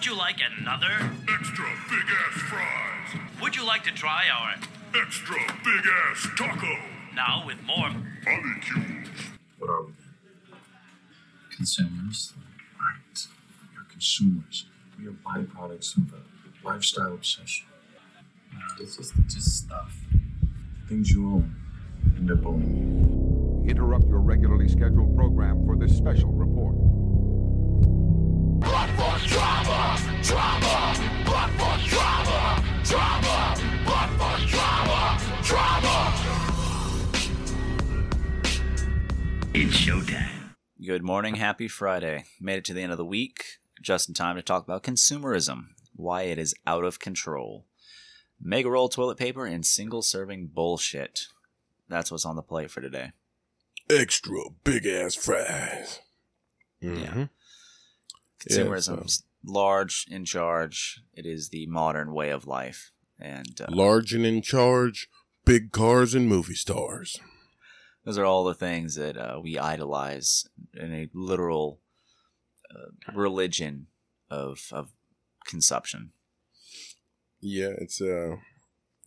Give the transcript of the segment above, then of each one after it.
Would you like another? Extra big ass fries. Would you like to try our Extra big ass taco. now with more? molecules. What are we? consumers. Right. We are consumers. We are byproducts of a lifestyle obsession. It's just just stuff. Things you own end up owning. Interrupt your regularly scheduled program for this special report. It's showtime. Good morning, happy Friday. Made it to the end of the week, just in time to talk about consumerism, why it is out of control. Mega roll toilet paper and single serving bullshit. That's what's on the plate for today. extra big ass fries. Yeah. Mm-hmm. Yeah, Consumerism's large, in charge. It is the modern way of life. And uh, Large and in charge, big cars and movie stars. those are all the things that uh, we idolize in a literal uh, religion of, of consumption. Yeah, it's uh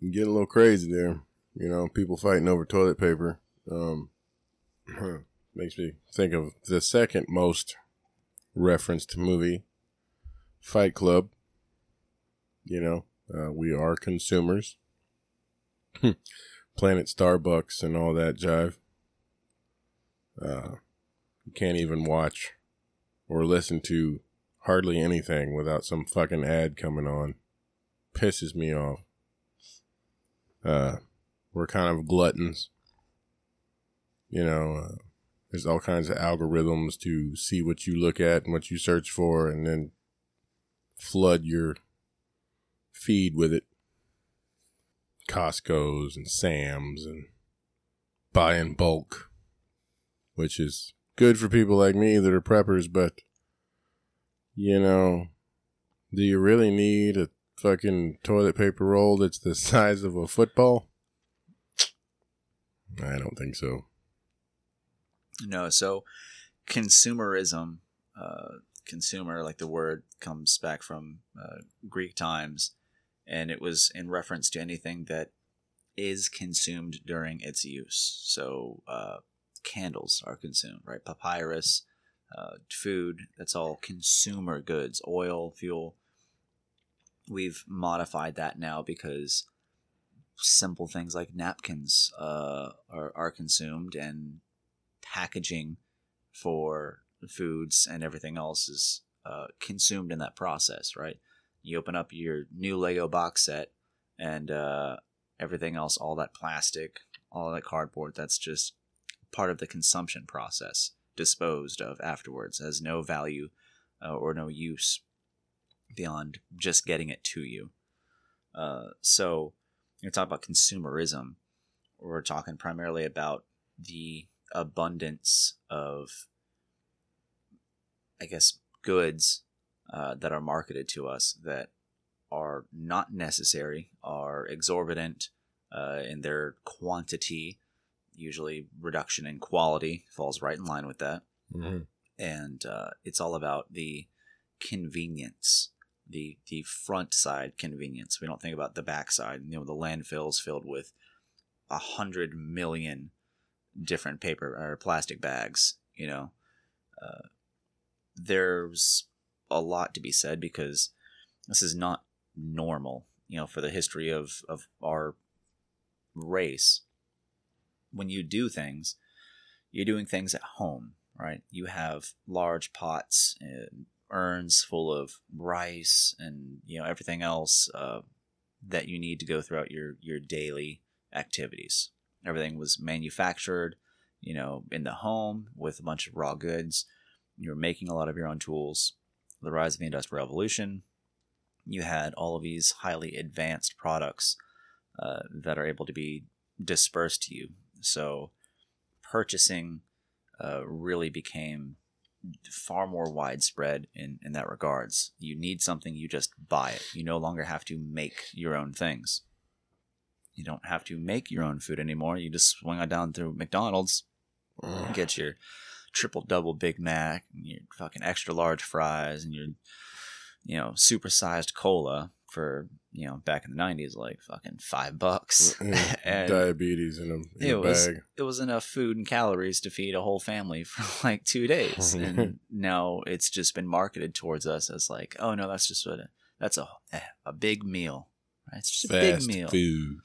getting a little crazy there. You know, people fighting over toilet paper. Um makes me think of the second most referenced movie, Fight Club. You know, uh, we are consumers. Planet Starbucks and all that jive. Uh, you can't even watch or listen to hardly anything without some fucking ad coming on. Pisses me off. Uh, we're kind of gluttons. You know, uh, there's all kinds of algorithms to see what you look at and what you search for and then flood your feed with it. Costco's and Sam's and buy in bulk, which is good for people like me that are preppers, but you know, do you really need a fucking toilet paper roll that's the size of a football? I don't think so. No, so consumerism, uh, consumer, like the word comes back from uh, Greek times, and it was in reference to anything that is consumed during its use. So uh, candles are consumed, right? Papyrus, uh, food, that's all consumer goods, oil, fuel. We've modified that now because simple things like napkins uh, are, are consumed and packaging for foods and everything else is uh, consumed in that process, right? You open up your new Lego box set and uh, everything else, all that plastic, all that cardboard, that's just part of the consumption process, disposed of afterwards, has no value uh, or no use beyond just getting it to you. Uh, so, you talk about consumerism, we're talking primarily about the abundance of, I guess, goods uh, that are marketed to us that are not necessary, are exorbitant uh, in their quantity, usually reduction in quality falls right in line with that. And uh, it's all about the convenience, the the front side convenience. We don't think about the back side. You know, the landfills filled with a hundred million different paper or plastic bags. You know, uh, there's a lot to be said because this is not normal. You know, for the history of of our race, when you do things, you're doing things at home, right? You have large pots and urns full of rice and you know everything else uh, that you need to go throughout your your daily activities. Everything was manufactured, you know, in the home with a bunch of raw goods. You were making a lot of your own tools. The rise of the Industrial Revolution, you had all of these highly advanced products uh, that are able to be dispersed to you. So purchasing uh, really became far more widespread in, in that regards. You need something, you just buy it. You no longer have to make your own things. You don't have to make your own food anymore. You just swing on down through McDonald's, get your triple double Big Mac, and your fucking extra large fries, and your you know, supersized cola for you know back in the '90s, like fucking five bucks, Yeah, and diabetes in a, in it a was bag. it was enough food and calories to feed a whole family for like two days, and now it's just been marketed towards us as like, oh no, that's just what a, that's a a big meal, right? It's just a big meal. food.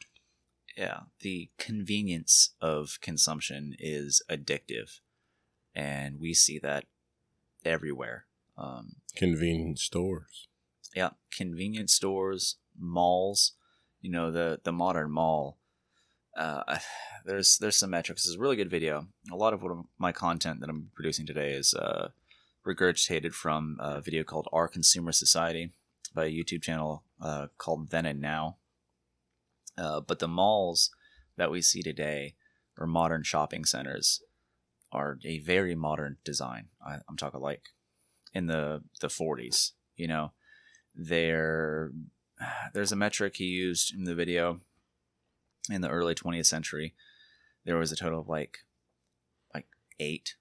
Yeah, the convenience of consumption is addictive, and we see that everywhere. Um, Convenience stores. yeah, convenience stores, malls. You know the the modern mall. Uh, there's there's some metrics. It's a really good video. A lot of what I'm- my content that I'm producing today is uh, regurgitated from a video called Our Consumer Society by a YouTube channel uh, called Then and Now. Uh, but the malls that we see today, or modern shopping centers, are a very modern design. I, I'm talking like in the the 40s. You know, there there's a metric he used in the video in the early 20th century. There was a total of like like eight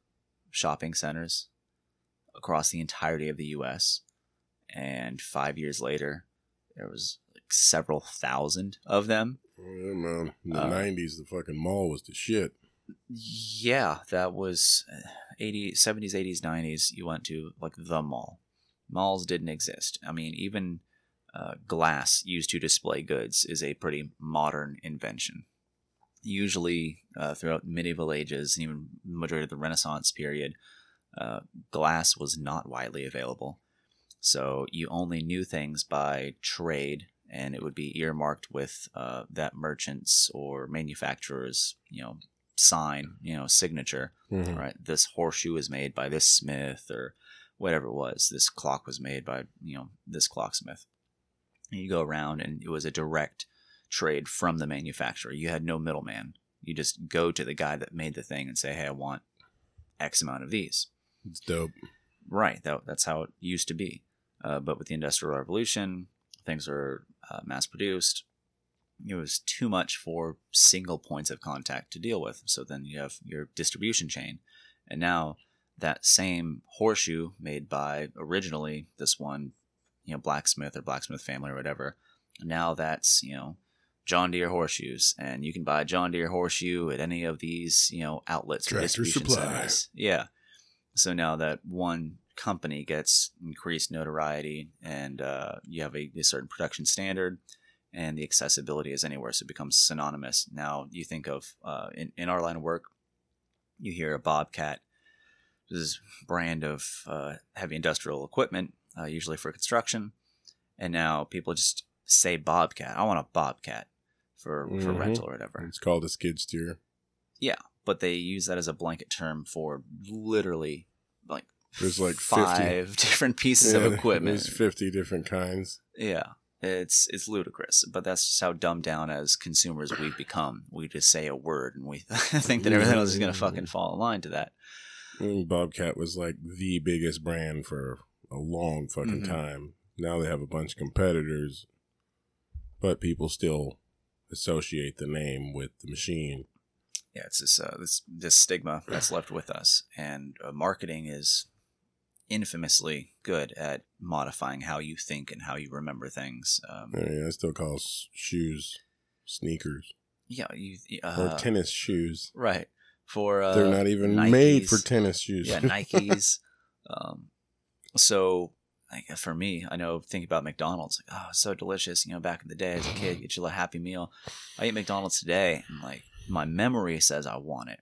shopping centers across the entirety of the U.S. And five years later, there was like several thousand of them. Yeah, man. In the Uh, 90s, the fucking mall was the shit. Yeah, that was uh, 80, 70s, 80s, 90s. You went to like the mall. Malls didn't exist. I mean, even uh, glass used to display goods is a pretty modern invention. Usually, uh, throughout medieval ages and even majority of the Renaissance period, uh, glass was not widely available. So you only knew things by trade, and it would be earmarked with uh, that merchant's or manufacturer's, you know, sign, you know, signature. Mhm. Right, this horseshoe was made by this smith, or whatever it was. This clock was made by you know this clocksmith. And you go around, and it was a direct trade from the manufacturer. You had no middleman. You just go to the guy that made the thing and say, "Hey, I want X amount of these." It's dope. Right. That, that's how it used to be. Uh, but with the Industrial Revolution, things are uh, mass produced. It was too much for single points of contact to deal with. So then you have your distribution chain. And now that same horseshoe made by originally this one, you know, blacksmith or blacksmith family or whatever, now that's, you know, John Deere horseshoes. And you can buy a John Deere horseshoe at any of these, you know, outlets or Tractor distribution Supply. centers. Yeah. So now that one company gets increased notoriety and uh, you have a, a certain production standard and the accessibility is anywhere, so it becomes synonymous. Now you think of uh, in, in our line of work, you hear a Bobcat, this is brand of uh, heavy industrial equipment, uh, usually for construction, and now people just say Bobcat. I want a Bobcat for for Mhm. rental or whatever It's called a skid steer. Yeah, but they use that as a blanket term for literally like There's like 50. five different pieces Yeah, of equipment. There's 50 different kinds. Yeah, it's it's ludicrous, but that's just how dumbed down as consumers we've become. We just say a word and we think that everything else is gonna fucking fall in line to that. And Bobcat was like the biggest brand for a long fucking Mhm. time. Now they have a bunch of competitors, but people still associate the name with the machine. Yeah, it's this uh, this this stigma that's left with us, and uh, marketing is infamously good at modifying how you think and how you remember things. Um, I, still call shoes sneakers yeah, you or uh, tennis shoes. right for uh, They're not even made for tennis shoes. yeah, Nikes. um, so like, for me, I know thinking about McDonald's, like, oh, it's so delicious. You know, back in the day as a kid, get you a Happy Meal. I eat McDonald's today, and like my memory says I want it,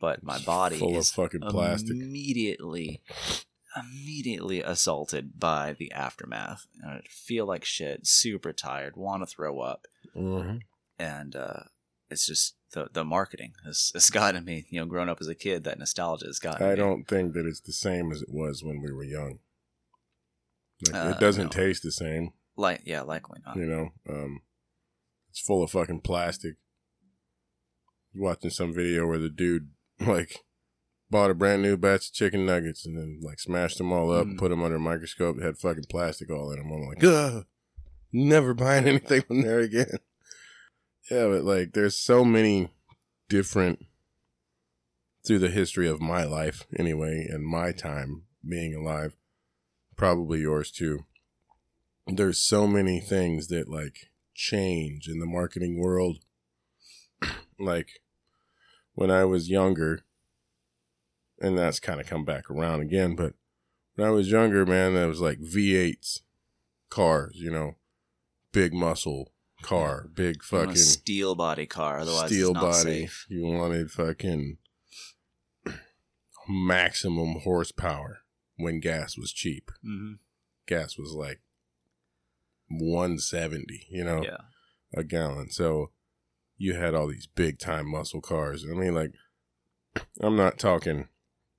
but my body full of is fucking plastic. immediately, immediately assaulted by the aftermath. And I feel like shit, super tired, want to throw up, Mhm. and uh, it's just the the marketing has, has gotten me. You know, growing up as a kid, that nostalgia has gotten I me. don't think that it's the same as it was when we were young. Like, Uh, it doesn't no. taste the same, like yeah, likely not. you know. Um, it's full of fucking plastic. Watching some video where the dude like bought a brand new batch of chicken nuggets and then like smashed them all up, Mm. put them under a microscope, had fucking plastic all in them. I'm like, ugh, never buying anything from there again. Yeah, but like, there's so many different through the history of my life anyway and my time being alive probably yours too there's so many things that like change in the marketing world. like when I was younger, and that's kind of come back around again, but when I was younger, man, that was like V8s cars, you know, big muscle car, big fucking steel body car, otherwise steel body. safe. You wanted fucking maximum horsepower when gas was cheap. hmm Gas was like 170, you know, Yeah. a gallon. So you had all these big time muscle cars. I mean, like, I'm not talking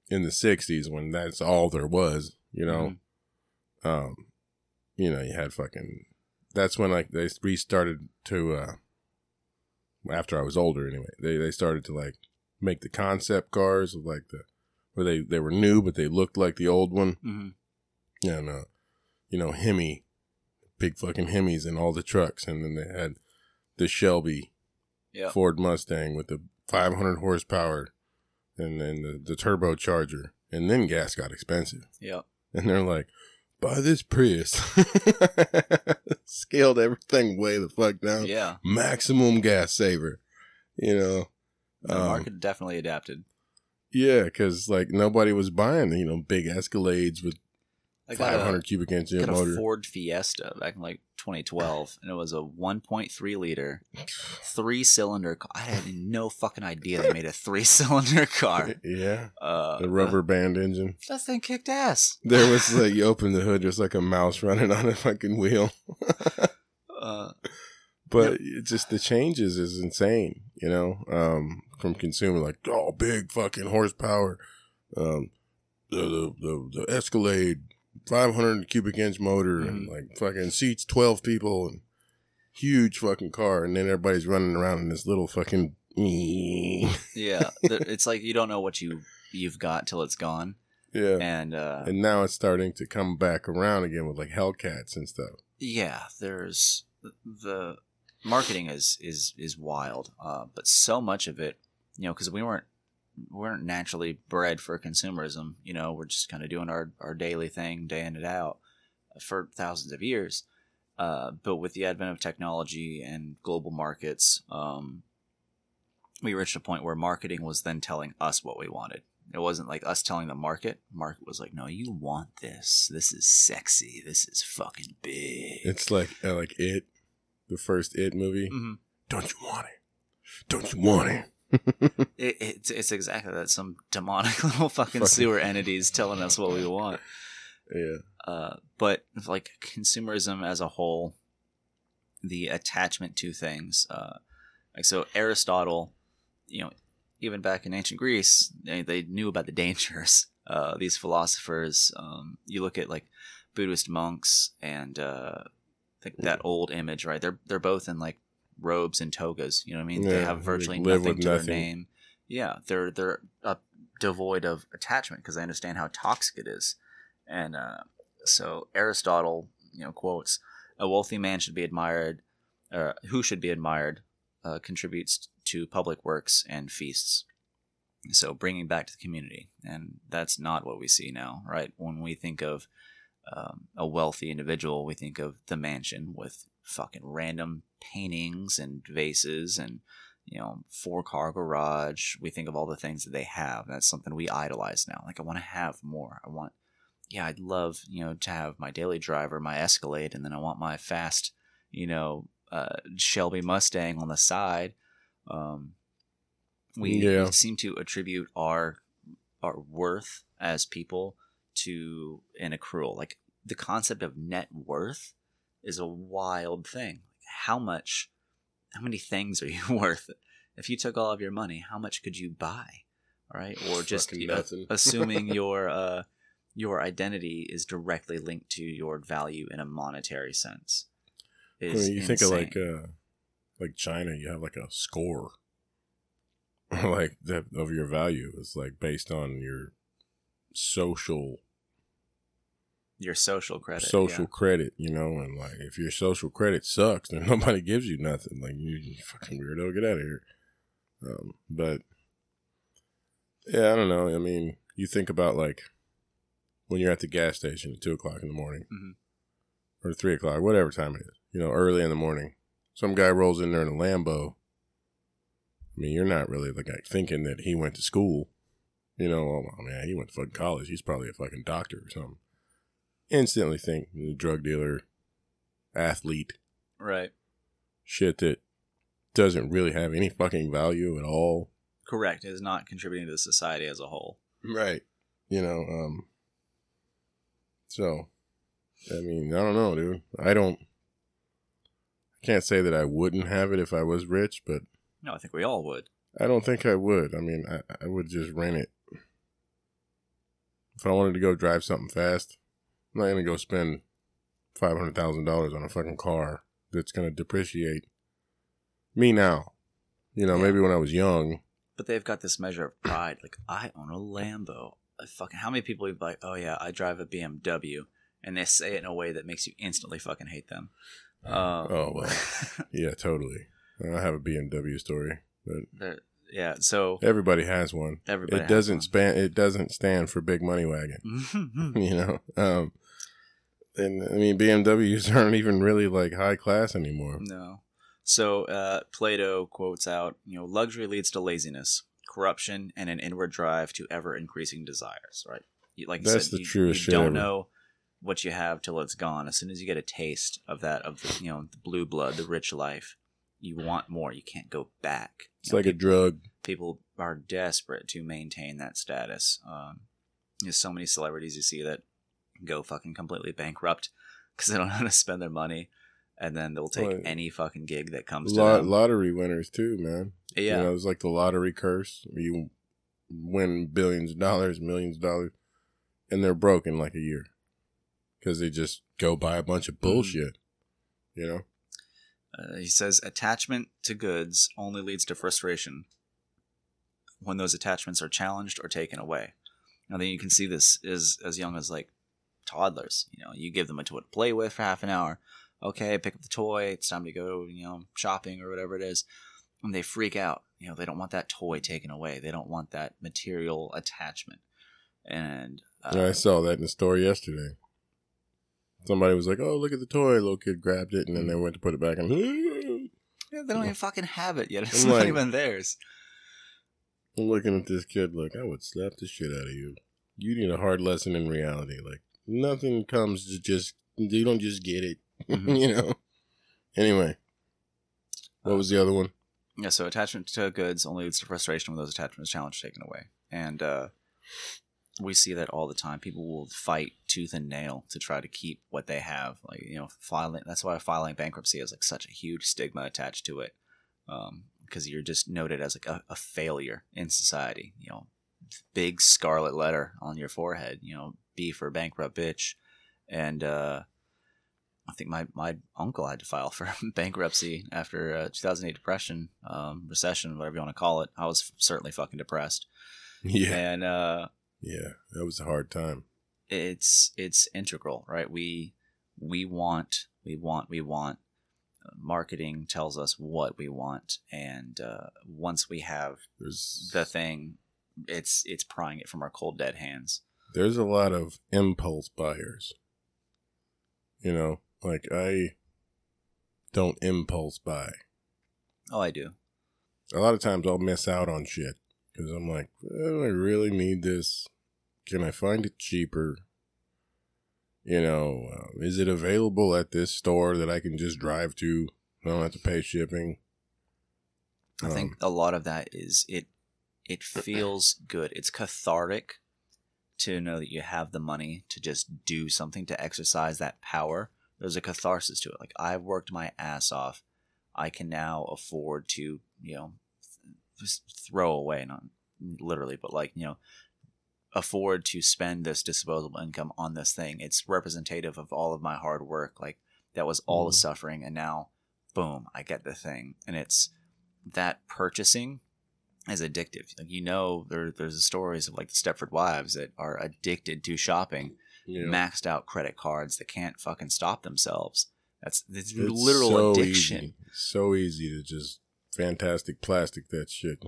in the 60s when that's all there was, you know. Mhm. Um, you know, you had fucking. That's when like they restarted to. uh After I was older, anyway, they they started to like make the concept cars of like the where they they were new but they looked like the old one. Mhm. And uh, you know, Hemi, big fucking Hemis in all the trucks, and then they had the Shelby Yep. Ford Mustang with the 500 horsepower, and then the, the turbocharger, and then gas got expensive, Yep. and they're like, buy this Prius, scaled everything way the fuck down, Yeah. maximum gas saver, you know. The Um, market definitely adapted. Yeah, because like nobody was buying, you know, big Escalades with I got a- 500 cubic inch got a. Ford Fiesta back in like 2012, and it was a 1.3 liter, three cylinder. Car. I had no fucking idea they made a three cylinder car. Yeah, Uh, the rubber band engine. That thing kicked ass. There was like you open the hood, there's like a mouse running on a fucking wheel. Uh, But it's just the changes is insane, you know. Um, from consumer like oh big fucking horsepower, um, the the the, the Escalade, 500 cubic inch motor, and like fucking seats 12 people and huge fucking car, and then everybody's running around in this little fucking. yeah, yeah, it's like you don't know what you you've got till it's gone, Yeah. and uh, and now it's starting to come back around again with like Hellcats and stuff. yeah, there's the marketing is is is wild, uh, but so much of it, you know, because we weren't we weren't naturally bred for consumerism. You know, we're just kind of doing our our daily thing, day in and out, for thousands of years. Uh, but with the advent of technology and global markets, um, we reached a point where marketing was then telling us what we wanted. It wasn't like us telling the market. Market was like, "No, you want this. This is sexy. This is fucking big." It's like uh, like it, the first it movie. Mhm. Don't you want it? Don't you want it? It, it's it's exactly that. Some demonic little fucking, Fucking- sewer entities telling us what we want. Yeah. Uh, but like consumerism as a whole, the attachment to things, uh, like so Aristotle, you know, even back in ancient Greece, they, they knew about the dangers. Uh, these philosophers, um, you look at like Buddhist monks and uh, that old image, right? They're they're both in like robes and togas. You know what I mean? they have virtually live nothing to nothing. their name. Yeah, they're they're uh, devoid of attachment because they understand how toxic it is. And uh, so Aristotle, you know, quotes: "A wealthy man should be admired. Uh, who should be admired uh, contributes to public works and feasts." So bringing back to the community, and that's not what we see now, right? When we think of um, a wealthy individual, we think of the mansion with fucking random paintings and vases and you know four car garage. We think of all the things that they have. That's something we idolize now. Like I want to have more. I want yeah, I'd love, you know, to have my daily driver, my Escalade, and then I want my fast, you know, uh, Shelby Mustang on the side. Um, we, Yeah. we seem to attribute our our worth as people to an accrual. Like the concept of net worth is a wild thing. How much, how many things are you worth? If you took all of your money, how much could you buy? All right, or just you know, nothing. assuming your uh, your identity is directly linked to your value in a monetary sense. I mean, you think of like uh, like China, you have like a score, like that of your value is like based on your social your social credit. social yeah. credit, you know, and like if your social credit sucks, then nobody gives you nothing. Like you, you fucking weirdo, get out of here. Um, but yeah, I don't know. I mean, you think about like when you're at the gas station at two o'clock in the morning, Mhm. or three o'clock, whatever time it is. You know, early in the morning. Some guy rolls in there in a Lambo. I mean, you're not really like thinking that he went to school. You know, oh man, he went to fucking college. He's probably a fucking doctor or something. Instantly think the drug dealer, athlete, Right. shit that doesn't really have any fucking value at all. Correct. It is not contributing to the society as a whole. Right. You know, um so I mean, I don't know, dude. I don't I can't say that I wouldn't have it if I was rich, but No, I think we all would. I don't think I would. I mean, I, I would just rent it. If I wanted to go drive something fast, I'm not gonna go spend five hundred thousand dollars on a fucking car that's gonna depreciate me now. You know, Yeah. maybe when I was young, But they've got this measure of pride. Like, I own a Lambo. I fucking how many people would be like, oh yeah, I drive a BMW, and they say it in a way that makes you instantly fucking hate them. Um, Oh, well. yeah, totally. I have a BMW story, but yeah. So everybody has one. everybody. it doesn't span. It doesn't stand for big money wagon. You know. Um, and I mean, BMWs aren't even really like high class anymore. no. So uh, Plato quotes out, you know, luxury leads to laziness, corruption, and an inward drive to ever increasing desires. Right. Like you That's said, the you, truest you don't ever. know what you have till it's gone. As soon as you get a taste of that, of the you know the blue blood, the rich life, you want more. You can't go back. It's You know, like a drug. people are desperate to maintain that status. Um, there's so many celebrities you see that go fucking completely bankrupt because they don't know how to spend their money, and then they'll take any fucking gig that comes to Lot, them. lottery winners too, man. yeah, You know, it's like the lottery curse. You win billions of dollars, millions of dollars, and they're broke in like a year because they just go buy a bunch of Mm-hmm. bullshit. You know. Uh, he says attachment to goods only leads to frustration when those attachments are challenged or taken away. I think you can see this as as young as like toddlers. You know, you give them a toy to play with for half an hour. Okay, pick up the toy. It's time to go. You know, shopping or whatever it is, and they freak out. You know, they don't want that toy taken away. They don't want that material attachment. And uh, I saw that in the store yesterday. Somebody was like, "Oh, look at the toy!" Little kid grabbed it, and then they went to put it back, and yeah, they don't even fucking have it yet. It's I'm not like- even theirs. I'm looking at this kid like I would slap the shit out of you. You need a hard lesson in reality. Like nothing comes to just you don't just get it. Mhm. you know. Anyway, what was the other one? Yeah, so attachment to goods only leads to frustration when those attachments challenge taken away. And uh, we see that all the time. People will fight tooth and nail to try to keep what they have. Like, you know, filing that's why filing bankruptcy has like such a huge stigma attached to it. Um, because you're just noted as like a, a failure in society. You know, big scarlet letter on your forehead, you know, B for bankrupt bitch. And uh I think my, my uncle had to file for bankruptcy after uh, 2008 depression, um, recession, whatever you want to call it. I was certainly fucking depressed, Yeah, and uh, yeah, that was a hard time. it's it's integral, right? We we want, we want, we want. Uh, Marketing tells us what we want, and uh, once we have There's the thing, it's it's prying it from our cold dead hands. There's a lot of impulse buyers. You know, like I don't impulse buy. Oh, I do. A lot of times I'll miss out on shit because I'm like, "Do I really need this? Can I find it cheaper? You know, uh, is it available at this store that I can just drive to? I don't have to pay shipping. I think Um, a lot of that is it it feels good. It's cathartic to know that you have the money to just do something to exercise that power. There's a catharsis to it. Like I've worked my ass off. I can now afford to, you know, th- throw away, not literally, but like, you know, afford to spend this disposable income on this thing. It's representative of all of my hard work. Like that was all the Mhm. suffering and now boom, I get the thing. And it's that purchasing is addictive. Like you know, there there's stories of like the Stepford wives that are addicted to shopping, know, maxed out credit cards that can't fucking stop themselves. That's it's, it's literal so addiction. Easy. So easy to just fantastic plastic that shit.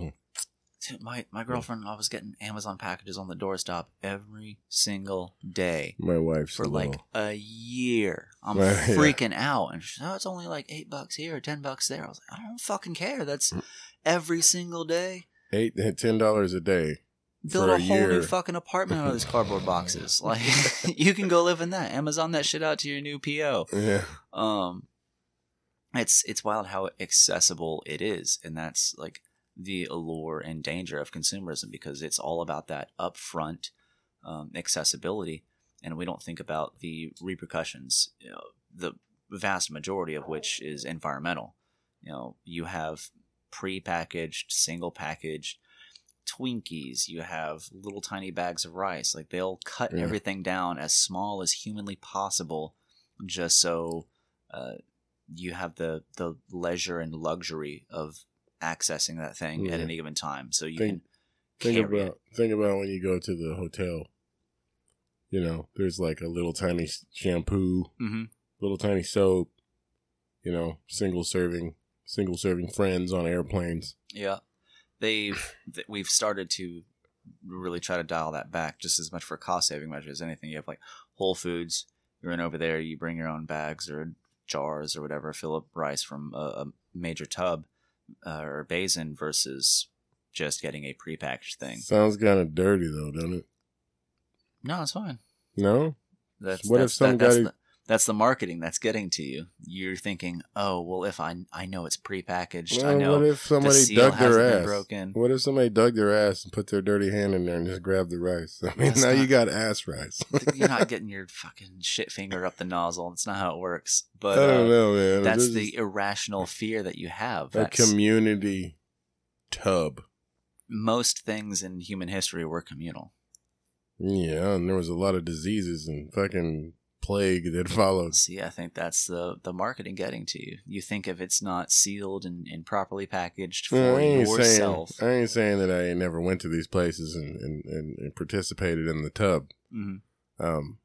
Dude, my my girlfriend, I was getting Amazon packages on the doorstop every single day My wife's for like little- a year. I'm Right, yeah. freaking out, and she's, oh, it's only like eight bucks here, ten bucks there. I was like, I don't fucking care. That's Mm. Every single day. eight ten dollars a day. Build For a, a whole new fucking apartment out of these cardboard boxes. Like you can go live in that. Amazon that shit out to your new PO. Yeah, Um, it's it's wild how accessible it is, and that's like the allure and danger of consumerism because it's all about that upfront um, accessibility, and we don't think about the repercussions. You know, the vast majority of which is environmental. You know, you have pre-packaged, single-packaged Twinkies. You have little tiny bags of rice. Like they'll cut Yeah. everything down as small as humanly possible, just so uh, you have the the leisure and luxury of accessing that thing at any given time. So you Think- can think about think about when you go to the hotel. You know, there's like a little tiny shampoo, it. hmm little tiny soap. You know, single serving, single serving friends on airplanes. Yeah, they've th- we've started to really try to dial that back just as much for cost saving measures as anything. You have like Whole Foods. You're in over there. You bring your own bags or jars or whatever. Fill up rice from a, a major tub uh, or basin versus just getting a prepackaged thing. Sounds kind of dirty though, doesn't it? No, it's fine. No. That's What if that's, some that, guy- the, that's the marketing that's getting to you. You're thinking, oh well, if I I know it's prepackaged, I know what if somebody dug their ass? broken. What if somebody dug their ass and put their dirty hand in there and just grabbed the rice? I mean, That's now you got ass rice. You're not getting your fucking shit finger up the nozzle. That's not how it works. But I don't uh, know, man. that's the irrational fear that you have. a community tub. most things in human history were communal. Yeah, and there was a lot of diseases and fucking plague that followed. See, I think that's the the marketing getting to you. You think if it's not sealed and, and properly packaged for I yourself, saying I ain't saying that I ain't never went to these places and, and, and, and participated in the tub. Mhm. Um,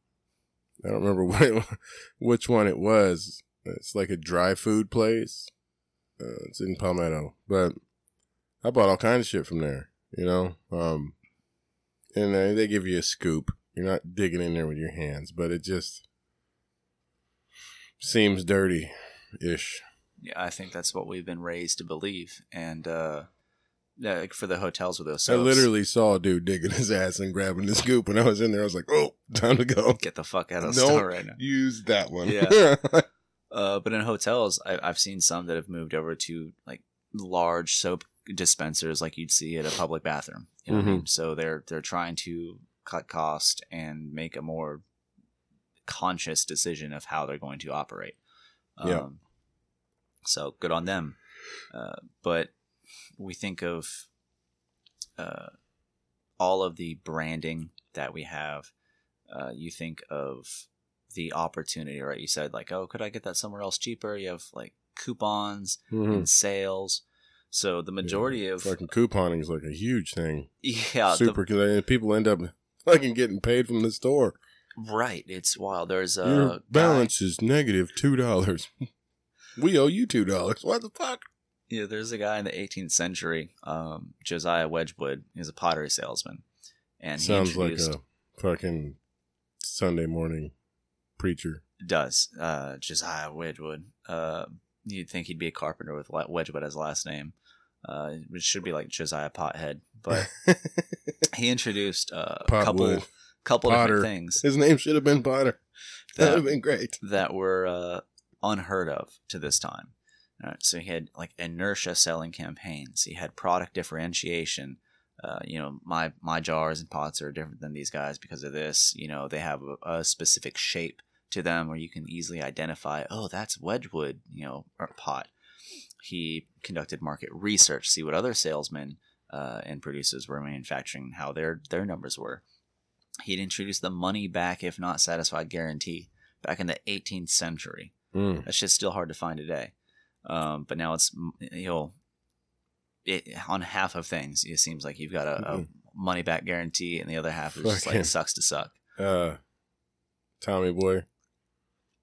I don't remember what, which one it was. It's like a dry food place. Uh, it's in Palmetto, but I bought all kinds of shit from there. You know, um, and uh, they give you a scoop. You're not digging in there with your hands, but it just seems dirty, ish. yeah, I think that's what we've been raised to believe. And uh, like for the hotels with those, I literally saw a dude digging his ass and grabbing the scoop. When I was in there, I was like, "Oh, time to go." get the fuck out of the Don't store right now. use that one. Yeah. Uh, but in hotels, I, I've seen some that have moved over to like large soap dispensers, like you'd see at a public bathroom. You know what I Mm-hmm. mean? So they're they're trying to cut cost and make a more conscious decision of how they're going to operate. Yeah. Um, so good on them. Uh, but we think of uh, all of the branding that we have. Uh, you think of the opportunity, right? You said like, oh, could I get that somewhere else cheaper? You have like coupons Mhm. and sales. So the majority of fucking couponing is like a huge thing. yeah, Super, because people end up fucking getting paid from the store. Right. It's wild. There's a Your guy- balance is negative two dollars. we owe you two dollars. What the fuck? Yeah, there's a guy in the 18th century, um, Josiah Wedgwood. He's a pottery salesman, and he Sounds like a fucking Sunday morning preacher. does uh, Josiah Wedgwood. Uh, you'd think he'd be a carpenter with Wedgwood as last name. Uh, it should be like Josiah Pothead, but he introduced uh, a couple Potwood. Couple Potter. different things His name should have been Potter. That would have been great. that were uh, unheard of to this time. All right, so he had like inertia selling campaigns. He had product differentiation. Uh, you know, my my jars and pots are different than these guys because of this. You know, they have a, a specific shape to them where you can easily identify. Oh, that's Wedgwood. You know, or pot. He conducted market research, see what other salesmen uh, and producers were manufacturing, how their their numbers were. He'd introduced the money back if not satisfied guarantee back in the 18th century. Mm. That shit's still hard to find today. Um, but now it's you know, it, on half of things, it seems like you've got a, a Mhm. money back guarantee, and the other half is just like it sucks to suck. Uh, Tommy boy.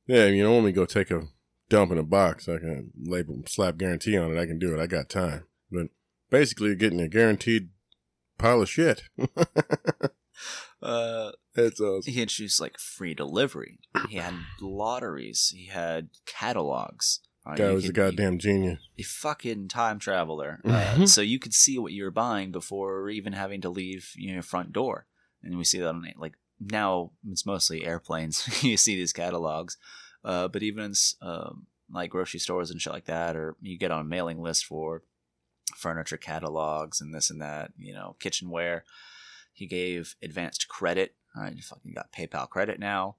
Yeah, you know, when we go take a dump in a box, I can label slap guarantee on it. I can do it. I got time. But basically, you're getting a guaranteed pile of shit. Uh, That's awesome. he introduced like free delivery. He had lotteries. He had catalogs. Uh, Guy you was a could- goddamn genius. a fucking time traveler. Uh, so you could see what you were buying before even having to leave you know, your front door. And we see that on like now it's mostly airplanes. you see these catalogs, uh, but even in um, like grocery stores and shit like that, or you get on a mailing list for furniture catalogs and this and that. You know, kitchenware. He gave advanced credit. All right, you fucking got PayPal credit now.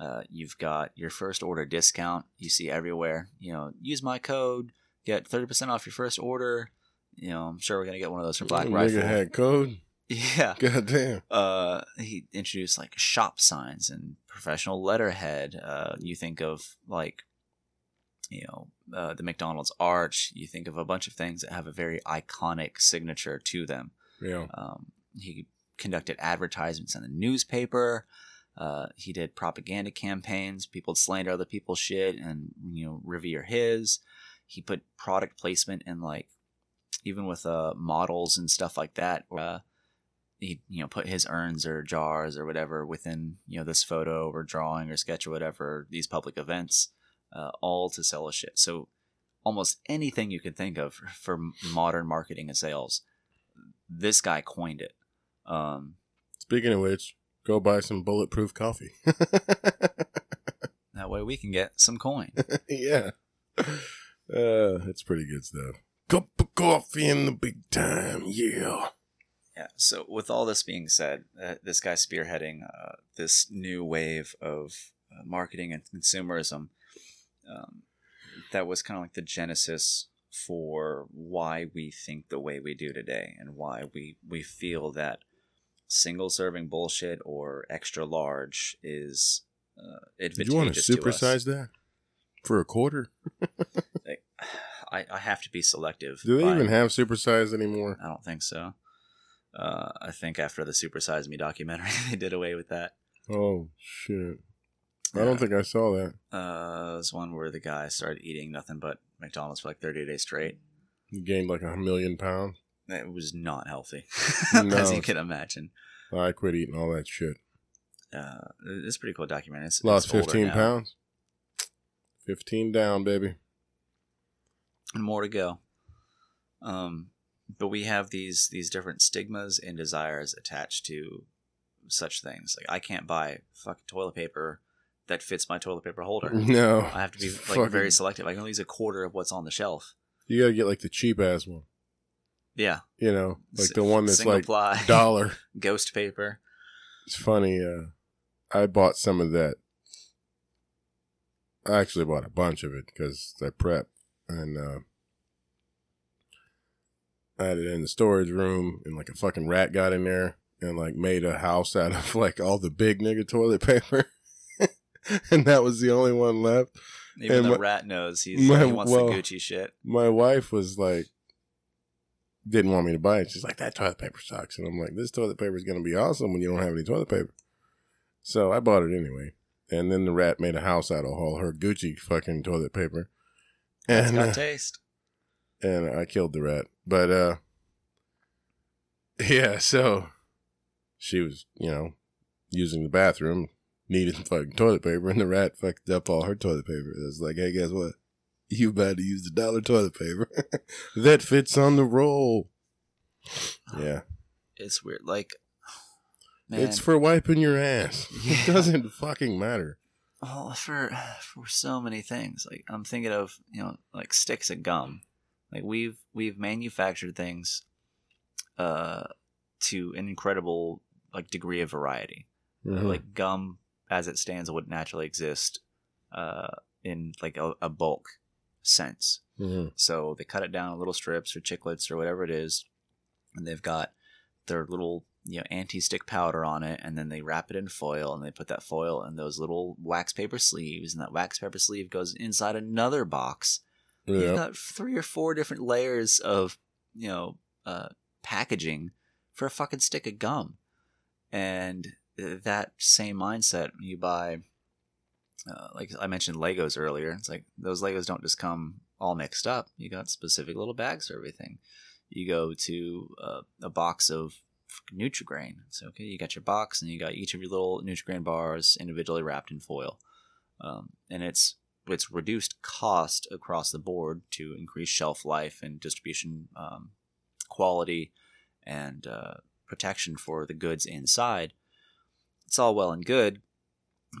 Uh, you've got your first order discount. You see everywhere. You know, use my code, get thirty percent off your first order. You know, I'm sure we're gonna get one of those for Black Rifle. had code. Yeah. Goddamn. Uh, he introduced like shop signs and professional letterhead. Uh, you think of like, you know, uh, the McDonald's arch. You think of a bunch of things that have a very iconic signature to them. Yeah. Um, he conducted advertisements in the newspaper. Uh, he did propaganda campaigns. People slander other people's shit and you know revere his. He put product placement in like even with uh models and stuff like that. Uh, he you know put his urns or jars or whatever within you know this photo or drawing or sketch or whatever these public events, uh, all to sell his shit. So almost anything you could think of for modern marketing and sales, this guy coined it. Um, Speaking of which, go buy some bulletproof coffee. that way we can get some coin. yeah. Uh, it's pretty good stuff. Cup of coffee in the big time. Yeah. Yeah. So with all this being said, uh, this guy spearheading uh, this new wave of uh, marketing and consumerism, um, that was kind of like the genesis for why we think the way we do today, and why we we feel that single serving bullshit or extra large is uh, Did you want to advantageous supersize that for a quarter? I, I have to be selective. Do they even have supersize anymore? I don't think so. Uh, I think after the Supersize Me documentary, they did away with that. Oh shit! I don't think I saw that. Uh, it was one where the guy started eating nothing but McDonald's for like 30 days straight. He gained like a million pounds. It was not healthy, No, as you can imagine. I quit eating all that shit. Uh, it's a pretty cool documentary. It's, Lost it's fifteen now. pounds. Fifteen down, baby. and more to go. Um, but we have these these different stigmas and desires attached to such things. Like I can't buy fucking toilet paper that fits my toilet paper holder. No, I have to be like very selective. I can only use a quarter of what's on the shelf. You gotta get like the cheap ass one. Yeah, You know, like the one that's single like ply. dollar. ghost paper. It's funny. Uh, I bought some of that. I actually bought a bunch of it because I prep and uh, I had it in the storage room and like a fucking rat got in there and like made a house out of like all the big nigga toilet paper. and that was the only one left. Even And the my- rat knows he's my- he wants well- the Gucci shit. My wife was like, didn't want me to buy it. She's like, that toilet paper sucks. And I'm like, this toilet paper is going to be awesome when you don't have any toilet paper. So I bought it anyway. And then the rat made a house out of all her Gucci fucking toilet paper. It's And, got uh, taste. and I killed the rat. But, uh, yeah, so she was, you know, using the bathroom, needed some fucking toilet paper, and the rat fucked up all her toilet paper. It was like, hey, guess what? You about to use the dollar toilet paper that fits on the roll. Yeah, It's weird. Like, man, it's for wiping your ass. Yeah. It doesn't fucking matter. Oh, for for so many things. Like I'm thinking of you know like sticks of gum. Like we've we've manufactured things, uh, to an incredible like degree of variety. Uh, Mhm. like gum as it stands would naturally exist, uh, in like a, a bulk sense. Mhm. So they cut it down in little strips or chiclets or whatever it is, and they've got their little you know anti-stick powder on it, and then they wrap it in foil, and they put that foil in those little wax paper sleeves, and that wax paper sleeve goes inside another box. You've got three or four different layers of you know uh, packaging for a fucking stick of gum, and uh, that same mindset you buy. Uh, like I mentioned Legos earlier, it's like those Legos don't just come all mixed up. You got specific little bags for everything. You go to uh, a box of Nutrigrain. So okay, you got your box and you got each of your little Nutrigrain bars individually wrapped in foil, um, and it's it's reduced cost across the board to increase shelf life and distribution um, quality and uh, protection for the goods inside. It's all well and good,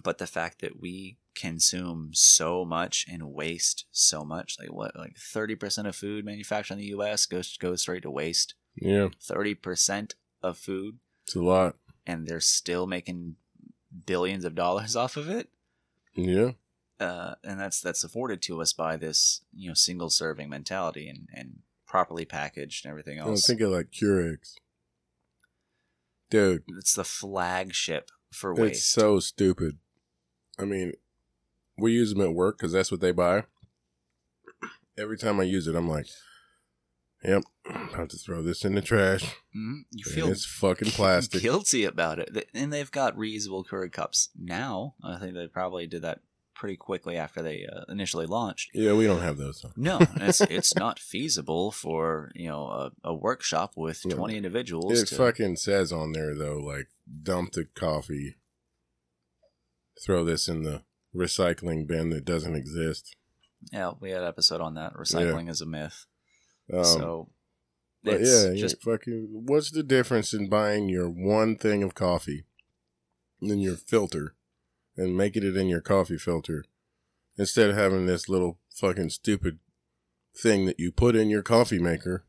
but the fact that we consume so much and waste so much, like what, like thirty percent of food manufactured in the U.S. goes goes straight to waste. Yeah, Thirty percent of food, it's a lot. and they're still making billions of dollars off of it. Yeah, uh, and that's that's afforded to us by this you know single serving mentality and and properly packaged and everything else I think of like Keurig. Dude, it's the flagship for it's waste. so stupid. I mean, we use them at work because that's what they buy. Every time I use it, I'm like, "Yep, I'm about to throw this in the trash." Mhm. You And feel it's fucking plastic. guilty about it, and they've got reusable Keurig cups now. I think they probably did that pretty quickly after they uh, initially launched. Yeah, we don't have those. Though. No, it's it's not feasible for you know a, a workshop with No. twenty individuals. It to, fucking says on there though, like dump the coffee, throw this in the recycling bin that doesn't exist. yeah, we had an episode on that. Recycling is a myth. Um, so yeah, just just fucking. What's the difference in buying your one thing of coffee in your filter and making it in your coffee filter instead of having this little fucking stupid thing that you put in your coffee maker?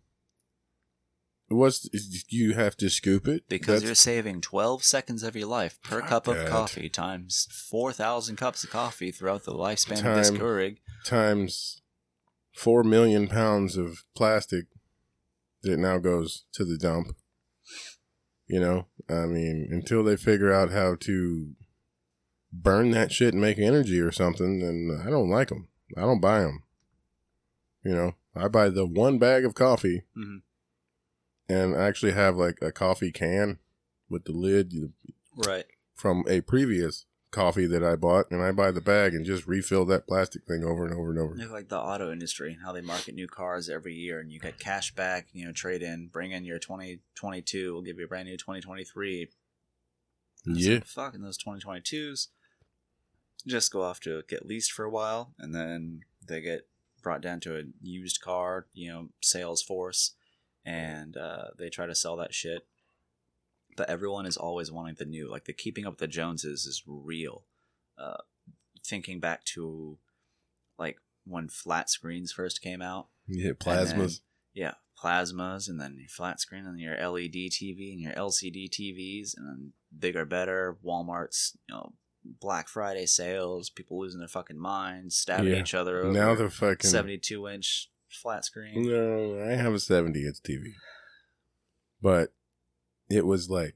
What's you have to scoop it because That's- you're saving 12 seconds of your life per cup of coffee times 4,000 cups of coffee throughout the lifespan of this Keurig. times four million pounds of plastic that now goes to the dump. You know, I mean, until they figure out how to burn that shit and make energy or something, then I don't like them. I don't buy them. You know, I buy the one bag of coffee Mhm. And I actually have like a coffee can with the lid Right. from a previous coffee that I bought, and I buy the bag and just refill that plastic thing over and over and over. Like the auto industry and how they market new cars every year and you get cash back, you know, trade in, bring in your 2022, we'll give you a brand new 2023. Yeah. Fucking those 2022s just go off to get leased for a while and then they get brought down to a used car, you know, sales force and uh, they try to sell that shit. But everyone is always wanting the new. Like the keeping up with the Joneses is real. Uh, thinking back to like when flat screens first came out. You hit then- plasmas. yeah, plasmas, and then your flat screen, and your LED TV, and your LCD TVs, and then bigger, better. Walmart's, you know, Black Friday sales, people losing their fucking minds, stabbing Yeah. each other over now the fucking 72 inch flat screen. No, I have a 70 inch TV. But it was like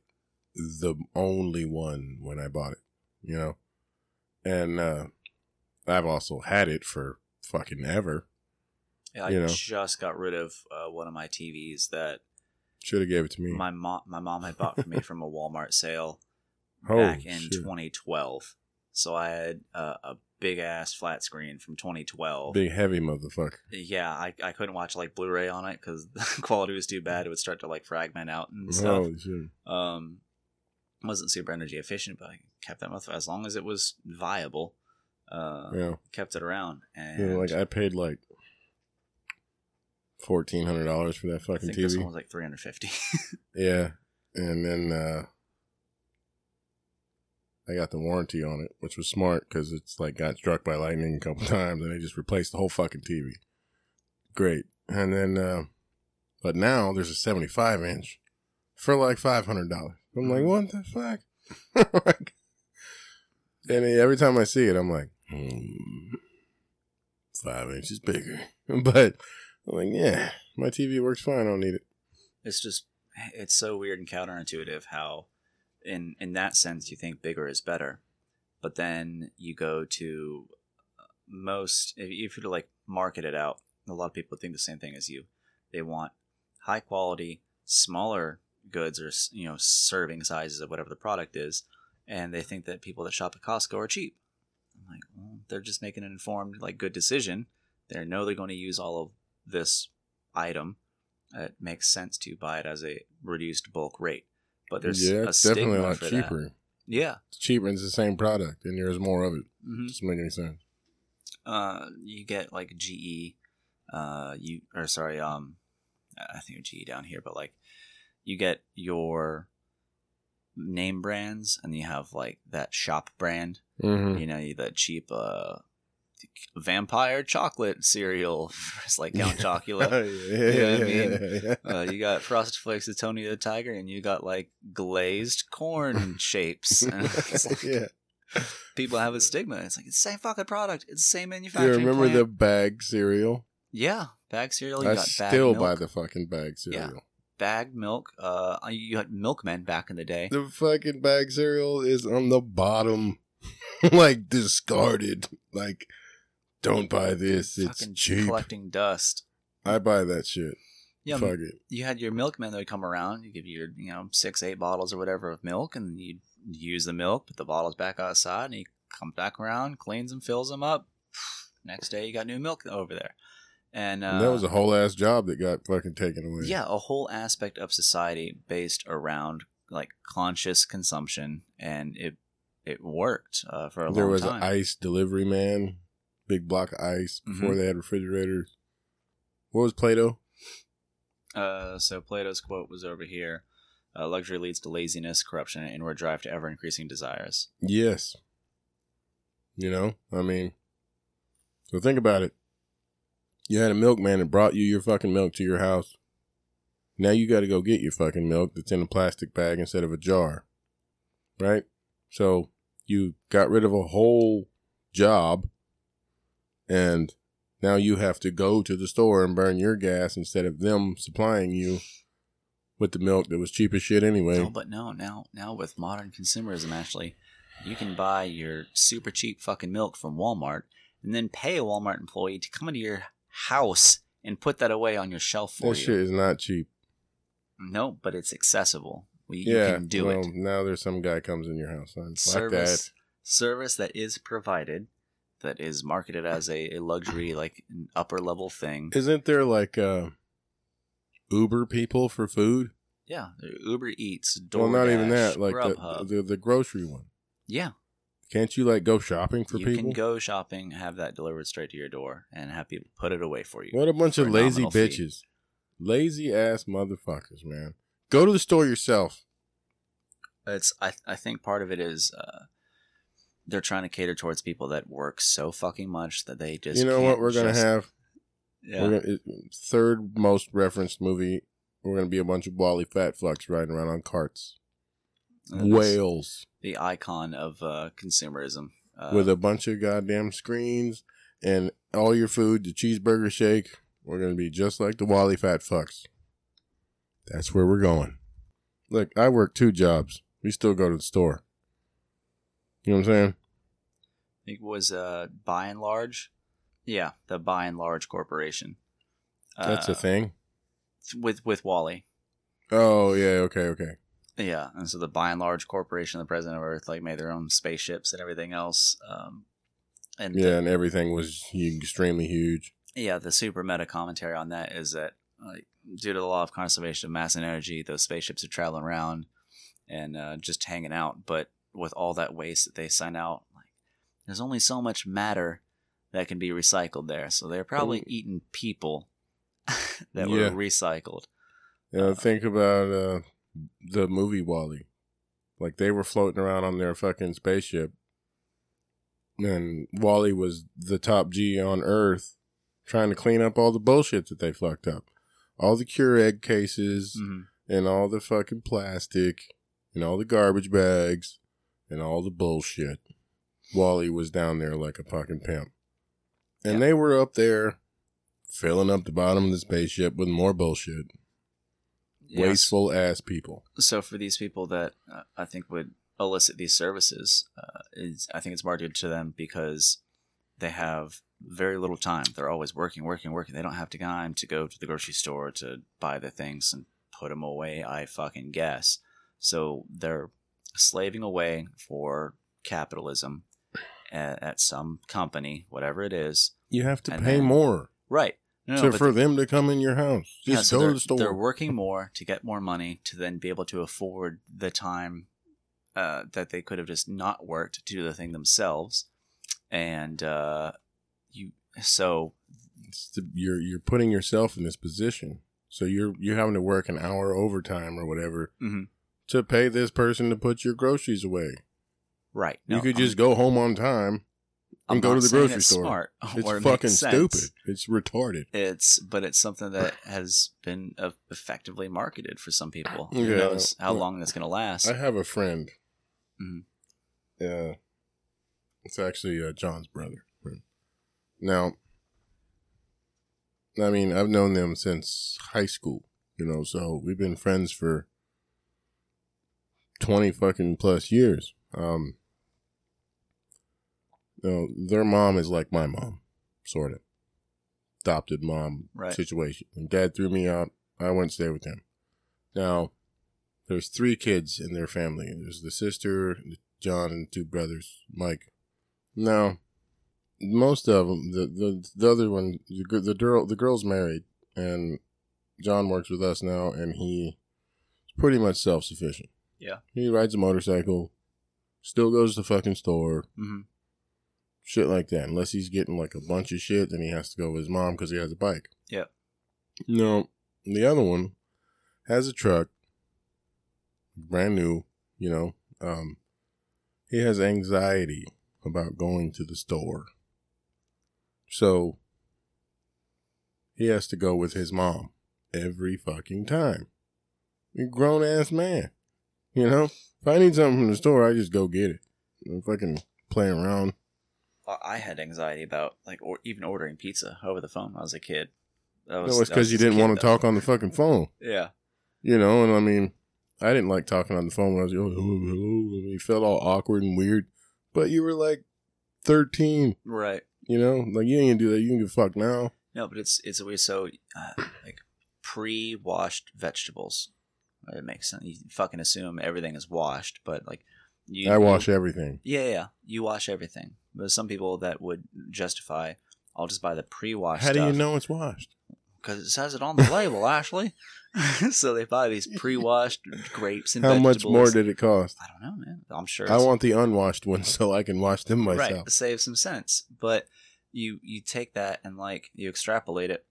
the only one when I bought it, you know? And uh I've also had it for fucking ever. Yeah, I you know. just got rid of uh, one of my TVs that Should have gave it to me. my mom my mom had bought for me from a Walmart sale back in shit. 2012. So I had uh, a big ass flat screen from 2012. Big heavy motherfucker. yeah, I, I couldn't watch like Blu-ray on it because the quality was too bad. It would start to like fragment out and stuff. Holy shit. Um, wasn't super energy efficient, but I kept that motherfucker as long as it was viable. Uh, Yeah. kept it around, and know, like I paid like fourteen hundred dollars for that I fucking think this TV. one was like 350. Yeah. And then uh I got the warranty on it, which was smart because it's like got struck by lightning a couple times and they just replaced the whole fucking TV. Great. And then uh but now there's a 75 inch for like $500. I'm like, what the fuck? Like- and every time I see it, I'm like, hmm, five inches bigger. But I'm like, yeah, my TV works fine. I don't need it. it's just it's so weird and counterintuitive how in in that sense you think bigger is better. But then you go to uh, most if if you were to like market it out a lot of people think the same thing as you. They want high quality smaller goods or you know serving sizes of whatever the product is and they think that people that shop at costco are cheap. I'm like well they're just making an informed like good decision. They know they're going to use all of this item. It makes sense to buy it as a reduced bulk rate. But there's yeah, a it's definitely a lot for that. cheaper. Yeah. It's cheaper and it's the same product, and there's more of it. hmm Doesn't make any sense. Uh, you get like GE, uh, you or sorry, um, I think GE down here, but like you get your name brands, and you have like that shop brand. Mm-hmm. You know, the cheap uh, vampire chocolate cereal, it's like Count Chocula. yeah, yeah, You know what I mean? yeah, yeah. Uh, you got Frosted Flakes of Tony the Tiger, and you got like glazed corn shapes. Like, yeah. people have a stigma. It's like it's the same fucking product. It's the same Do you remember plant. the bag cereal? yeah bag cereal? You I got bag still milk, buy the fucking bag cereal. bag milk. Uh, you had milkmen back in the day. The fucking bag cereal is on the bottom, like discarded. Like, don't buy this. It's fucking cheap. collecting dust. I buy that shit. Yeah, Fuck it. you had your milkman that would come around. You give you your, you know, six, eight bottles or whatever of milk, and you use the milk, put the bottles back outside, and he comes back around, cleans them, fills them up. Next day, you got new milk over there, and, uh, And that was a whole ass job that got fucking taken away. yeah, a whole aspect of society based around like conscious consumption, and it it worked uh, for a there long time. There was an ice delivery man, big block of ice before Mhm. they had refrigerators. What was Plato? Uh, so Plato's quote was over here. Uh, luxury leads to laziness, corruption, and inward drive to ever increasing desires. Yes. You know, I mean, so think about it. You had a milkman that brought you your fucking milk to your house. Now you got to go get your fucking milk that's in a plastic bag instead of a jar. Right? So you got rid of a whole job and now you have to go to the store and burn your gas instead of them supplying you with the milk that was cheap as shit anyway. No, but no, now now with modern consumerism, actually, you can buy your super cheap fucking milk from Walmart and then pay a Walmart employee to come into your house and put that away on your shelf for that you. shit is not cheap. No, but it's accessible. We, yeah, you can do well, it. now there's some guy comes in your house. Fuck Service service that is provided, that is marketed as a, a luxury, like an upper level thing. Isn't there like uh, Uber people for food? Yeah, Uber Eats, DoorDash, well, not even that. Like the, the the grocery one. yeah, Can't you like go shopping for you people? can go shopping, have that delivered straight to your door, and have people put it away for you. what a bunch of lazy nominal fee. bitches, lazy ass motherfuckers, man. Go to the store yourself. It's I I think part of it is uh, they're trying to cater towards people that work so fucking much that they just you know what we're gonna just- have? Yeah. Gonna, third most referenced movie. We're gonna be a bunch of WALL-E fat fucks riding around on carts. And Whales. the icon of uh, consumerism. Uh, with a bunch of goddamn screens and all your food, the cheeseburger shake. We're gonna be just like the WALL-E Fat Fucks. That's where we're going. Look, I work two jobs. We still go to the store. You know what I'm saying? I think it was uh, Buy n Large. Yeah, the Buy n Large corporation. That's Uh, a thing. with with WALL-E. Oh yeah, okay, okay. Yeah, and so the Buy n Large corporation, the president of Earth, like made their own spaceships and everything else. Um, and the- Yeah, and everything was extremely huge. yeah, the super meta commentary on that is that like due to the law of conservation of mass and energy, those spaceships are traveling around and uh, just hanging out. But with all that waste that they send out, like there's only so much matter that can be recycled there. So they're probably eating people that Yeah. were recycled. You know, Uh, think about uh, the movie WALL-E. Like they were floating around on their fucking spaceship, and WALL-E was the top G on Earth, trying to clean up all the bullshit that they fucked up, all the Keurig cases, Mhm. and all the fucking plastic, and all the garbage bags, and all the bullshit. WALL-E was down there like a fucking pimp, and Yeah. they were up there filling up the bottom of the spaceship with more bullshit Yes. wasteful ass people. so for these people that uh, I think would elicit these services, uh, is I think it's marketed to them because they have very little time. They're always working, working, working. They don't have time to go to the grocery store to buy the things and put them away. I fucking guess. So they're slaving away for capitalism at, at some company, whatever it is. You have to And pay then- more. Right. No, but for them to come in your house. Yeah, so go they're, to the store. They're working more to get more money to then be able to afford the time uh, that they could have just not worked to do the thing themselves. And uh, you, so the- you're you're putting yourself in this position. So you're you're having to work an hour overtime or whatever Mhm. To pay this person to put your groceries away. right, you no, could I'm- just go home on time I'm and go to the grocery it's store. Smart, It's it fucking stupid. It's retarded. It's but it's something that has been uh, effectively marketed for some people. Who Yeah. knows how Well, long that's going to last? I have a friend. Mhm. Yeah, it's actually uh, John's brother. Now, I mean, I've known them since high school. You know, so we've been friends for twenty fucking plus years. Um, you know, their mom is like my mom, sort of adopted mom Right. situation. When dad threw me out, I went and stay with him. Now, there's three kids in their family. There's the sister, John, and two brothers, Mike. Now, most of them, the the, the other one, the, the girl, the girl's married, and John works with us now, and he's pretty much self sufficient. Yeah. he rides a motorcycle, still goes to the fucking store, Mhm. shit like that. Unless he's getting like a bunch of shit, then he has to go with his mom because he has a bike. Yeah. No, the other one has a truck, brand new. You know, um, he has anxiety about going to the store, so he has to go with his mom every fucking time. You grown ass man, you know. If I need something from the store, I just go get it. If I can play around. I had anxiety about like or even ordering pizza over the phone when I was a kid. That No, was, it's because you didn't want to though. talk on the fucking phone. Yeah, You know, and I mean, I didn't like talking on the phone when I was young. Oh, mean, felt all awkward and weird. But you were like 13, right. you know? Like, you ain't gonna do that. You can give a fuck now. No, but it's it's always so uh, like pre-washed vegetables. It makes sense. You fucking assume everything is washed, but like you, I wash everything. Yeah, yeah, you wash everything. But some people that would justify, I'll just buy the pre-washed. How do you know it's washed? Because it says it on the label, Ashley. so they buy these pre-washed grapes and How much more did it cost? I don't know, man. I'm sure. I want the unwashed ones so I can wash them myself. right save some sense but you you take that and like you extrapolate it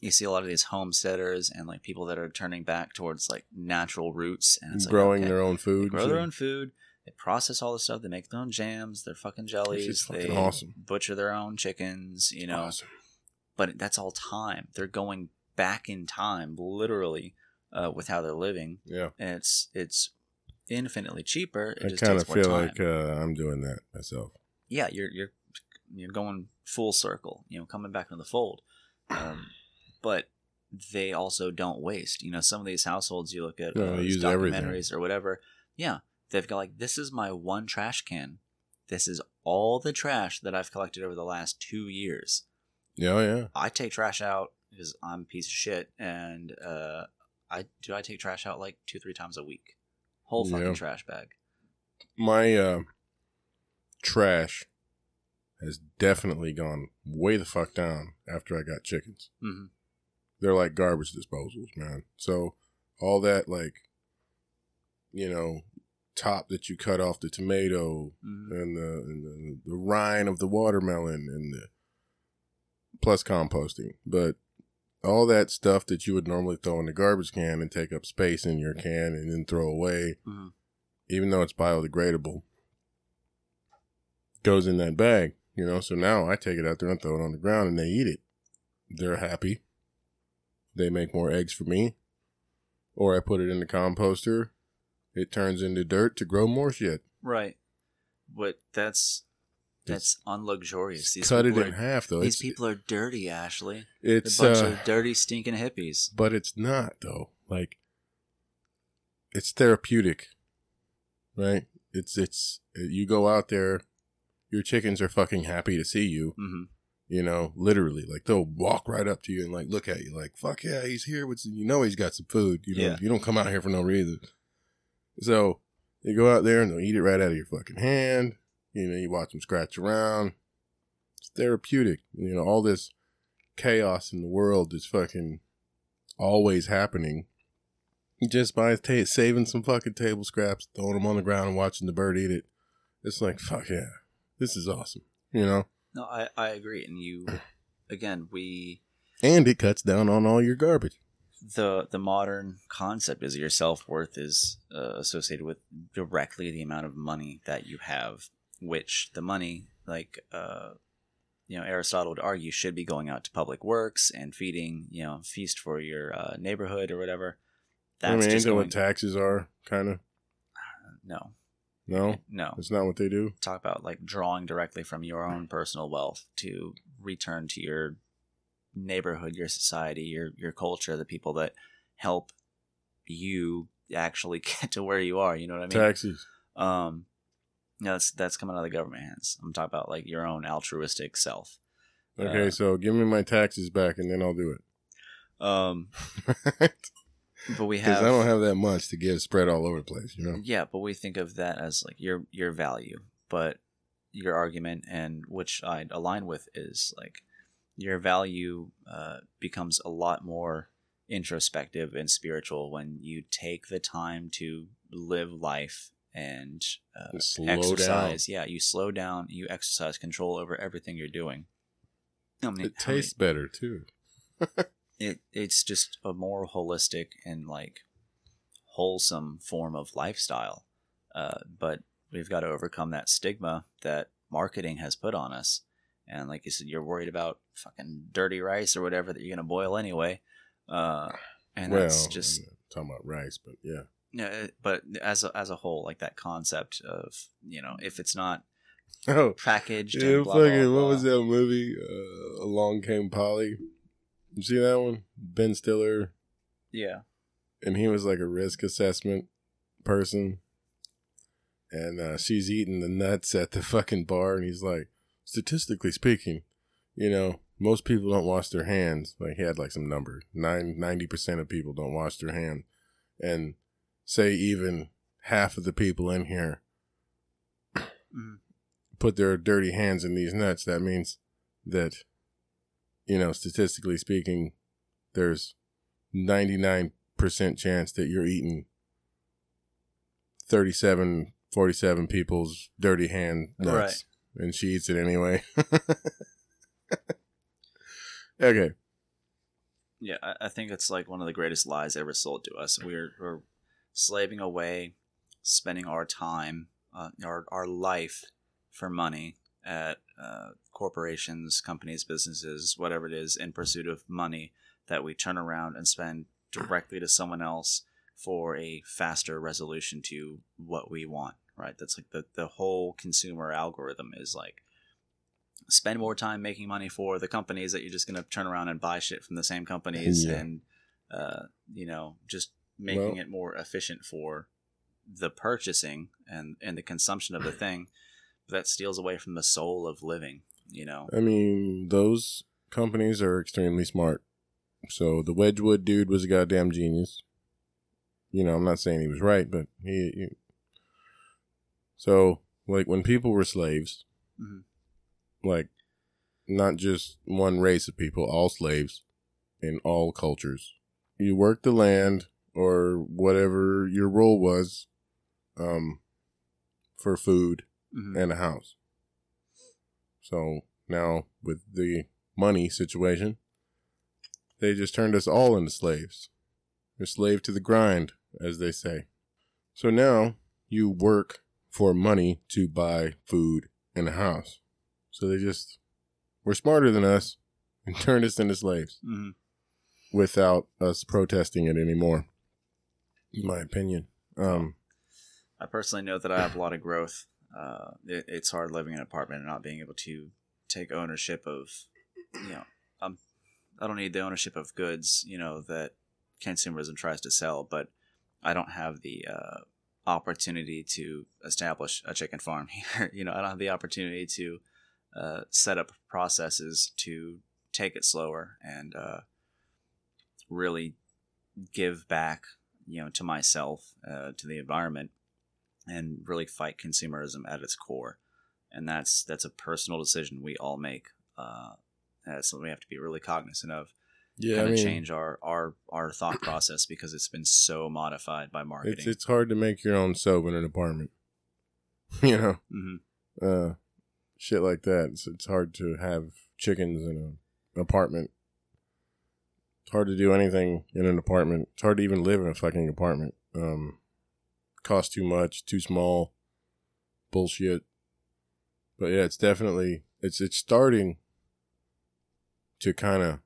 you see a lot of these homesteaders and like people that are turning back towards like natural roots and it's like, Growing okay, their own food. grow their own food they process all the stuff they make their own jams their fucking jellies shit's they awesome. butcher their own chickens you know Awesome. but that's all time they're going back in time literally uh, with how they're living Yeah. and it's it's infinitely cheaper it I just kind takes of feel time like uh, I'm doing that myself. yeah, you're you're you're going full circle, you know, coming back into the fold. Um, but they also don't waste. You know, some of these households you look at No, uh, use everything. documentaries or whatever. Yeah, they've got like this is my one trash can. This is all the trash that I've collected over the last two years. Yeah, yeah. I take trash out because I'm a piece of shit, and uh, I do I take trash out like two three times a week, whole fucking Yeah. trash bag. My uh, trash has definitely gone way the fuck down after I got chickens. hmm they're like garbage disposals, man. So all that like you know top that you cut off the tomato hmm and the, and the the rind of the watermelon and the plus composting, but all that stuff that you would normally throw in the garbage can and take up space in your can and then throw away, hmm even though it's biodegradable, goes in that bag. You know, so now I take it out there and throw it on the ground and they eat it. They're happy. They make more eggs for me. Or I put it in the composter. It turns into dirt to grow more shit. Right. But that's that's unluxurious. These Cut it in are, half though. These It's, people are dirty, Ashley. They're it's a bunch uh, of dirty, stinking hippies. but it's not though. Like it's therapeutic. Right? It's it's you go out there your chickens are fucking happy to see you. hmm you know, literally, like they'll walk right up to you and like look at you, like "fuck yeah, he's here with you know he's got some food." You know, Yeah. you don't come out here for no reason. So you go out there and they'll eat it right out of your fucking hand. You know, you watch them scratch around. It's therapeutic. You know, all this chaos in the world is fucking always happening just by ta- saving some fucking table scraps, throwing them on the ground and watching the bird eat it. It's like, fuck yeah, this is awesome, you know? No, I, I agree. And you, again, we And it cuts down on all your garbage. the the modern concept is your self worth is uh, associated with directly the amount of money that you have, which the money, like uh, you know, Aristotle would argue, should be going out to public works and feeding, you know, feast for your uh, neighborhood or whatever. That's I mean, just going, what taxes are, kind of? no, No? no. it's not what they do? Talk about like drawing directly from your own personal wealth to return to your neighborhood, your society, your your culture, the people that help you actually get to where you are. You know what I mean? Taxes. Um, no, that's that's coming out of the government hands. I'm talking about like your own altruistic self. Okay, Uh, so give me my taxes back and then I'll do it. Um. but we Because have I don't have that much to give spread all over the place, you know? yeah, but we think of that as like your your value. But your argument and which I align with is like your value uh, becomes a lot more introspective and spiritual when you take the time to live life and uh, exercise. Yeah, you slow down. You exercise control over everything you're doing. I mean, It how many- tastes better, too. it it's just a more holistic and like wholesome form of lifestyle. Uh, but we've got to overcome that stigma that marketing has put on us. And like you said, you're worried about fucking dirty rice or whatever that you're gonna boil anyway. Uh, and well, that's just I'm talking about rice, but yeah. yeah. But as a, as a whole, like that concept of you know, if it's not Oh, packaged, yeah, blah, blah, fucking, what was that movie? Uh, Along Came Polly. You see that one? Ben Stiller, Yeah, and he was like a risk assessment person. And uh, she's eating the nuts at the fucking bar, and he's like, statistically speaking, you know, most people don't wash their hands. Like he had like some number, nine ninety percent of people don't wash their hands, and say even half of the people in here Mhm. put their dirty hands in these nuts. That means that, you know, statistically speaking, there's ninety nine percent chance that you're eating 37, 47 people's dirty hand nuts, and she eats it anyway. okay. Yeah, I, I think it's like one of the greatest lies ever sold to us. We're we're slaving away, spending our time, uh, our our life for money at uh, corporations, companies, businesses, whatever it is, in pursuit of money that we turn around and spend directly to someone else for a faster resolution to what we want. Right? That's like the the whole consumer algorithm is like spend more time making money for the companies that you're just going to turn around and buy shit from the same companies Yeah. and uh, you know just making Well- it more efficient for the purchasing and and the consumption of the thing that steals away from the soul of living you know I mean, those companies are extremely smart. So the Wedgwood dude was a goddamn genius. You know, I'm not saying he was right, but he. he so, like, when people were slaves, Mhm. like, not just one race of people, all slaves in all cultures, you worked the land or whatever your role was um, for food Mhm. and a house. So now with the money situation, they just turned us all into slaves. You're slave to the grind, as they say. So now you work for money to buy food and a house. So they just were smarter than us and turned us into slaves Mhm. without us protesting it anymore. In my opinion. Um I personally know that I have a lot of growth. Uh, it, it's hard living in an apartment and not being able to take ownership of, you know, um, I don't need the ownership of goods, you know, that consumerism tries to sell, but I don't have the uh, opportunity to establish a chicken farm here. you know, I don't have the opportunity to uh, set up processes to take it slower and uh, really give back, you know, to myself, uh, to the environment and really fight consumerism at its core and that's that's a personal decision we all make uh, That's something we have to be really cognizant of. Yeah, kind I mean, change our our our thought process because it's been so modified by marketing. it's it's hard to make your own soap in an apartment. you know, hmm uh, shit like that. It's, it's hard to have chickens in an apartment. It's hard to do anything in an apartment. It's hard to even live in a fucking apartment. Um, costs too much, too small, bullshit. But yeah, it's definitely it's it's starting to kind of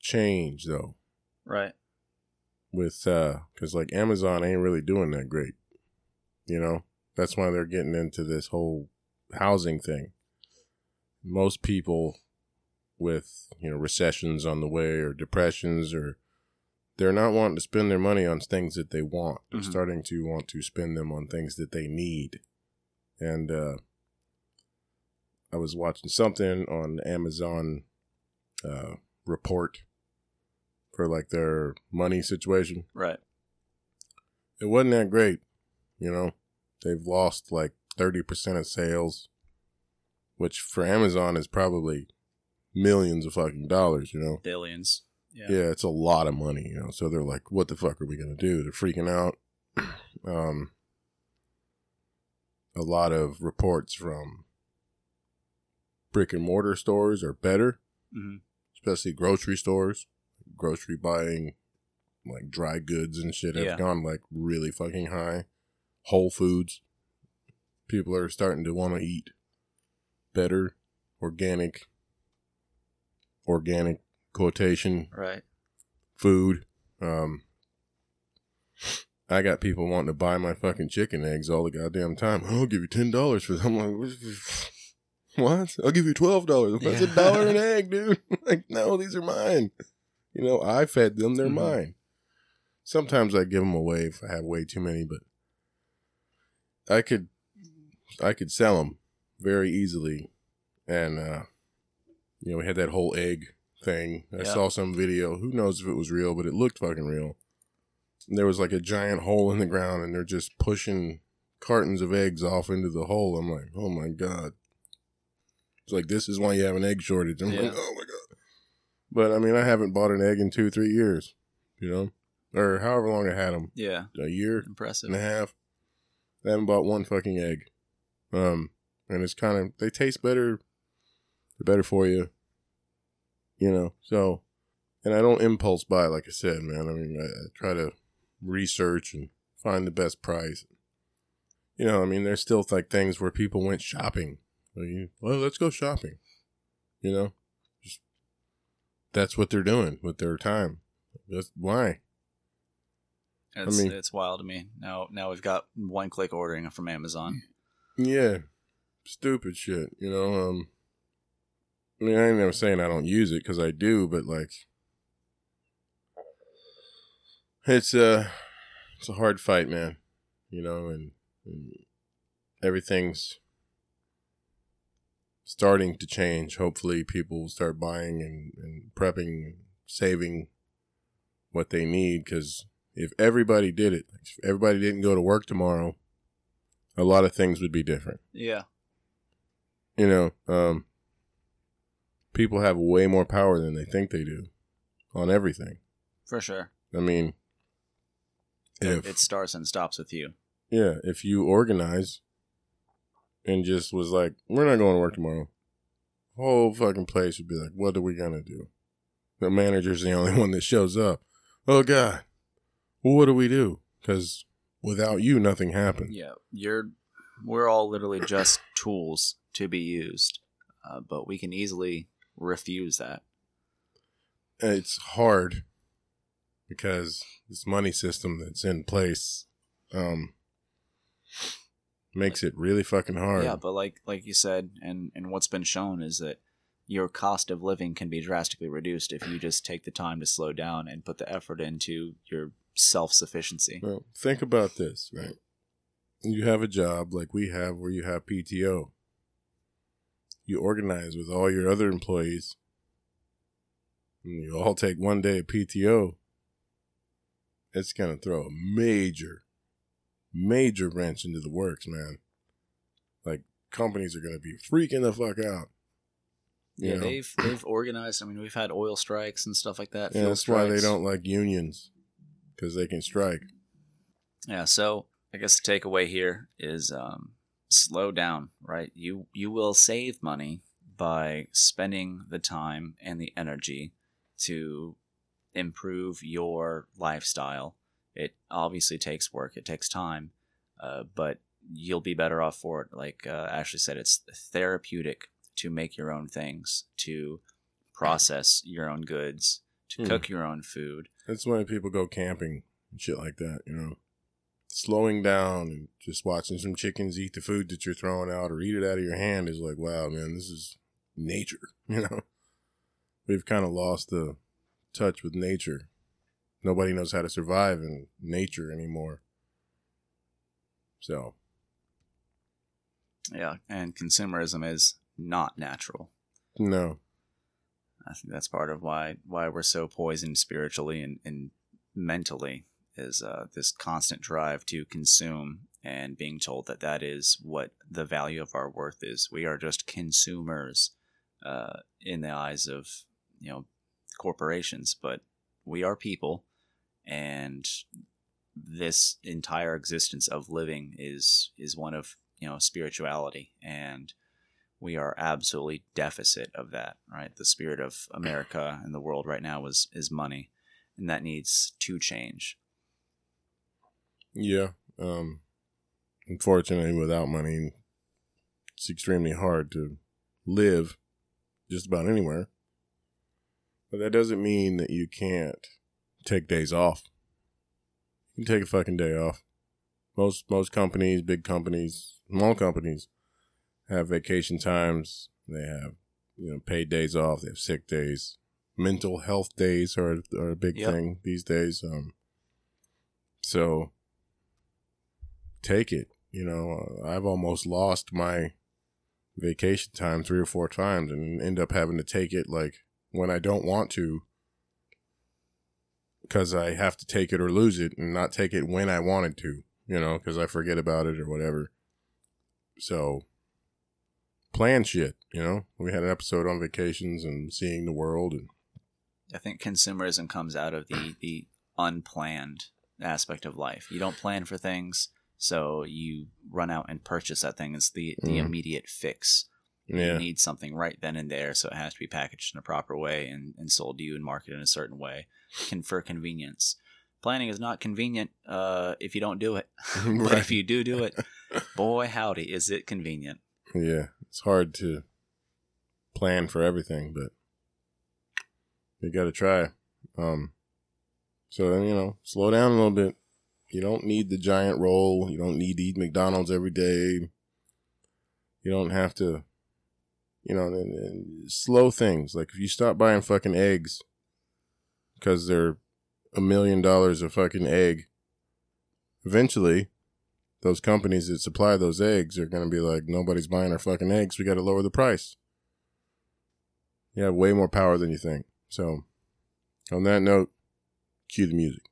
change though Right. with uh because like amazon ain't really doing that great you know that's why they're getting into this whole housing thing most people with you know recessions on the way or depressions or they're not wanting to spend their money on things that they want they're Mhm. starting to want to spend them on things that they need and uh i was watching something on amazon uh report for like their money situation Right. it wasn't that great. You know, they've lost like 30% of sales, which for Amazon is probably millions of fucking dollars, you know? Billions. Yeah. Yeah. it's a lot of money, you know? So they're like, what the fuck are we going to do? They're freaking out. um, a lot of reports from brick and mortar stores are better, hmm especially grocery stores. Grocery buying, like dry goods and shit, have Yeah. gone like really fucking high. Whole Foods, people are starting to want to eat better, organic, organic quotation Right. food. Um, I got people wanting to buy my fucking chicken eggs all the goddamn time. I'll give you ten dollars for them. I'm like, what? I'll give you twelve dollars. That's a dollar an egg, dude. like, no, these are mine. You know, I fed them; they're Mhm. mine. Sometimes I give them away if I have way too many, but I could, I could sell them very easily, and uh, you know, we had that whole egg thing. I Yeah. saw some video. Who knows if it was real, but it looked fucking real. And there was like a giant hole in the ground, and they're just pushing cartons of eggs off into the hole. I'm like, oh my god. It's like this is why you have an egg shortage. I'm like, oh my god. But I mean, I haven't bought an egg in two, three years. You know, or however long I had them, Yeah. a year Impressive. and a half. I haven't bought one fucking egg. Um, and it's kind of they taste better. They're better for you. You know, so, and I don't impulse buy like I said, man. I mean, I, I try to research and find the best price. You know, I mean, there's still like things where people went shopping. Well, well let's go shopping. You know, just that's what they're doing with their time. That's why. It's mean- it's wild to me. Now now we've got one click ordering from Amazon. Yeah, stupid shit. You know, um, I mean, I ain't never saying I don't use it because I do, but like, it's a it's a hard fight, man. You know, and, and everything's starting to change. Hopefully, people will start buying and, and prepping, and saving what they need. Because if everybody did it, if everybody didn't go to work tomorrow, a lot of things would be different. Yeah. You know, um, people have way more power than they think they do on everything. For sure. I mean, It, if it starts and stops with you. yeah, if you organize and just was like, we're not going to work tomorrow, whole fucking place would be like, what are we gonna do? The manager's the only one that shows up. Oh God, well, what do we do? Because without you, nothing happens. Yeah. You're we're all literally just tools to be used. Uh, but we can easily refuse that. it's hard because this money system that's in place um makes it really fucking hard. Yeah, but like like you said, and and what's been shown is that your cost of living can be drastically reduced if you just take the time to slow down and put the effort into your self sufficiency. Well, think about this, right? You have a job like we have where you have PTO. You organize with all your other employees. And you all take one day of PTO. It's going to throw a major, major wrench into the works, man. Like, companies are going to be freaking the fuck out. Yeah, know? they've they've organized. I mean, we've had oil strikes and stuff like that. Yeah, that's why they don't like unions because they can strike. Yeah, so I guess the takeaway here is um, slow down, right? You you will save money by spending the time and the energy to improve your lifestyle. It obviously takes work, it takes time, uh, but you'll be better off for it. Like uh, Ashley said, it's therapeutic to make your own things, to process your own goods, to Hmm. cook your own food. That's why people go camping and shit like that, you know. Slowing down and just watching some chickens eat the food that you're throwing out or eat it out of your hand is like, wow, man, this is nature, you know. We've kind of lost the touch with nature. Nobody knows how to survive in nature anymore. So, Yeah, and consumerism is not natural. no. I think that's part of why why we're so poisoned spiritually and, and mentally is uh, this constant drive to consume and being told that that is what the value of our worth is. We are just consumers uh, in the eyes of you know corporations, but we are people, and this entire existence of living is is one of you know spirituality and we are absolutely deficit of that right the spirit of america and the world right now is is money and that needs to change Yeah. Um unfortunately without money it's extremely hard to live just about anywhere. But that doesn't mean that you can't take days off. You can take a fucking day off. Most most companies, big companies, small companies have vacation times. They have you know paid days off. They have sick days. Mental health days are are a big Yep. thing these days. Um, so take it. You know, uh, I've almost lost my vacation time three or four times and end up having to take it like when I don't want to because I have to take it or lose it and not take it when I wanted to, you know, because I forget about it or whatever. So plan shit, you know. We had an episode on vacations and seeing the world and i think consumerism comes out of the the unplanned aspect of life you don't plan for things so you run out and purchase that thing it's the the Mhm. immediate fix yeah. you need something right then and there so it has to be packaged in a proper way and, and sold to you and marketed in a certain way can for convenience planning is not convenient uh, if you don't do it but Right. if you do do it boy howdy is it convenient Yeah, it's hard to plan for everything, but you got to try. Um, so then you know, slow down a little bit. You don't need the giant roll. You don't need to eat McDonald's every day. You don't have to, you know, and, and slow things. Like if you stop buying fucking eggs because they're a million dollars a fucking egg, eventually those companies that supply those eggs are going to be like, nobody's buying our fucking eggs. We got to lower the price. You have way more power than you think. So, on that note, cue the music.